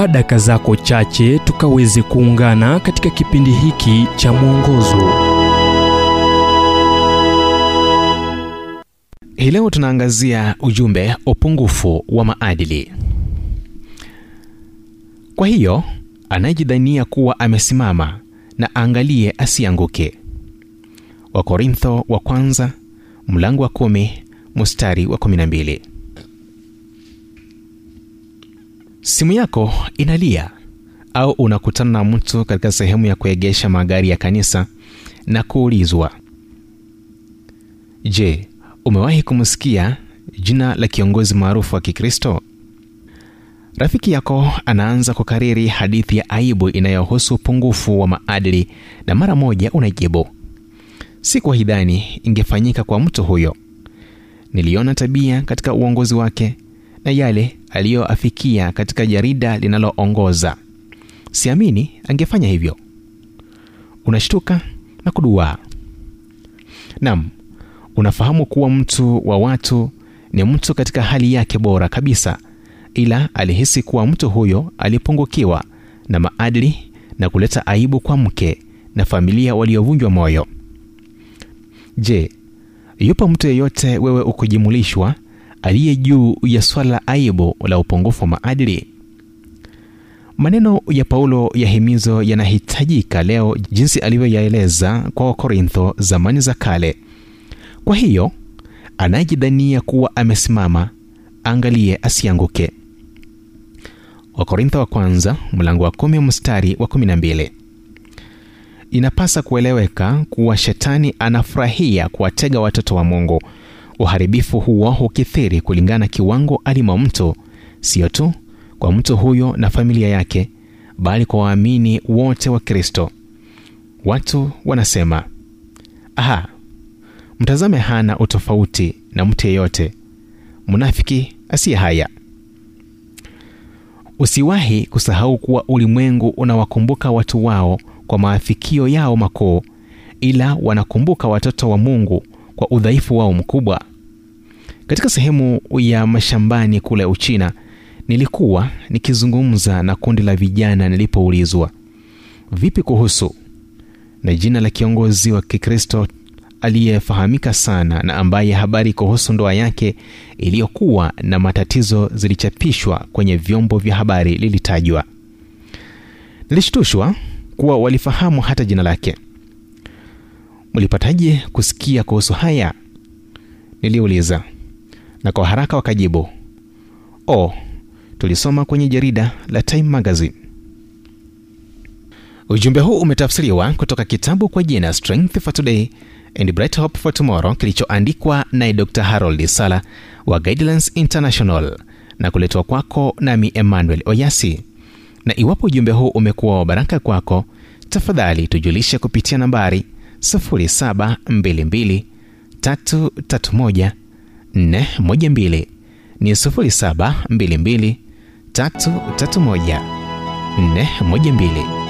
chukua daka zako chache tukaweze kuungana katika kipindi hiki cha mwongozo. Hii leo tunaangazia ujumbe upungufu wa maadili. Kwa hiyo anayejidhania kuwa amesimama na aangalie asianguke. Wakorintho wa kwanza mlango wa kumi mstari wa kumi na mbili simu yako inalia au unakutana na mtu katika sehemu ya kuegesha magari ya kanisa na kuulizwa je umewahi kumsikia jina la kiongozi maarufu wa kikristo? Rafiki yako anaanza kukariri hadithi ya aibu inayohusu upungufu wa maadili na mara moja unajibu si kwa hidhani ingefanyika kwa mtu huyo. Niliona tabia katika uongozi wake na yale aliyoafikia katika jarida linaloongoza. Siamini angefanya hivyo. Unashtuka na kuduaa nam unafahamu kuwa mtu wa watu ni mtu katika hali yake bora kabisa ila alihisi kuwa mtu huyo alipungukiwa na maadili na kuleta aibu kwa mke na familia waliovunjwa moyo. Je yupo mtu yeyote wewe ukujimulishwa aliye juu ya swala la aibu la upungufu wa maadili. Maneno ya paulo ya himizo yanahitajika leo jinsi alivyoyaeleza kwa wakorintho zamani za kale. Kwa hiyo anayejidhania kuwa amesimama angalie asianguke. Wakorintho wa kwanza mlango wa kumi mstari wa kumi na mbili. Inapasa kueleweka kuwa shetani anafurahia kuwatega watoto wa mungu uharibifu huo hukithiri kulingana na kiwango alimo mtu sio tu kwa mtu huyo na familia yake bali kwa waamini wote wa kristo. Watu wanasema aha mtazame hana utofauti na mtu yeyote mnafiki asiye haya. Usiwahi kusahau kuwa ulimwengu unawakumbuka watu wao kwa maafikio yao makuu ila wanakumbuka watoto wa mungu kwa udhaifu wao mkubwa katika sehemu ya mashambani kule uchina nilikuwa nikizungumza na kundi la vijana nilipoulizwa vipi kuhusu? Na jina la kiongozi wa kikristo aliyefahamika sana na ambaye habari kuhusu ndoa yake iliyokuwa na matatizo zilichapishwa kwenye vyombo vya habari lilitajwa. Nilishtushwa kuwa walifahamu hata jina lake. Mlipataje kusikia kuhusu haya? niliuliza na kwa haraka wakajibu oh tulisoma kwenye jarida la time magazine. Ujumbe huu umetafsiriwa kutoka kitabu kwa jina strength for today and bright hope for tomorrow kilichoandikwa naye dr harold sala wa guidelines international na kuletwa kwako nami emmanuel oyasi. Na iwapo ujumbe huu umekuwa wa baraka kwako tafadhali tujulishe kupitia nambari 722 331 412 ni 722 331 412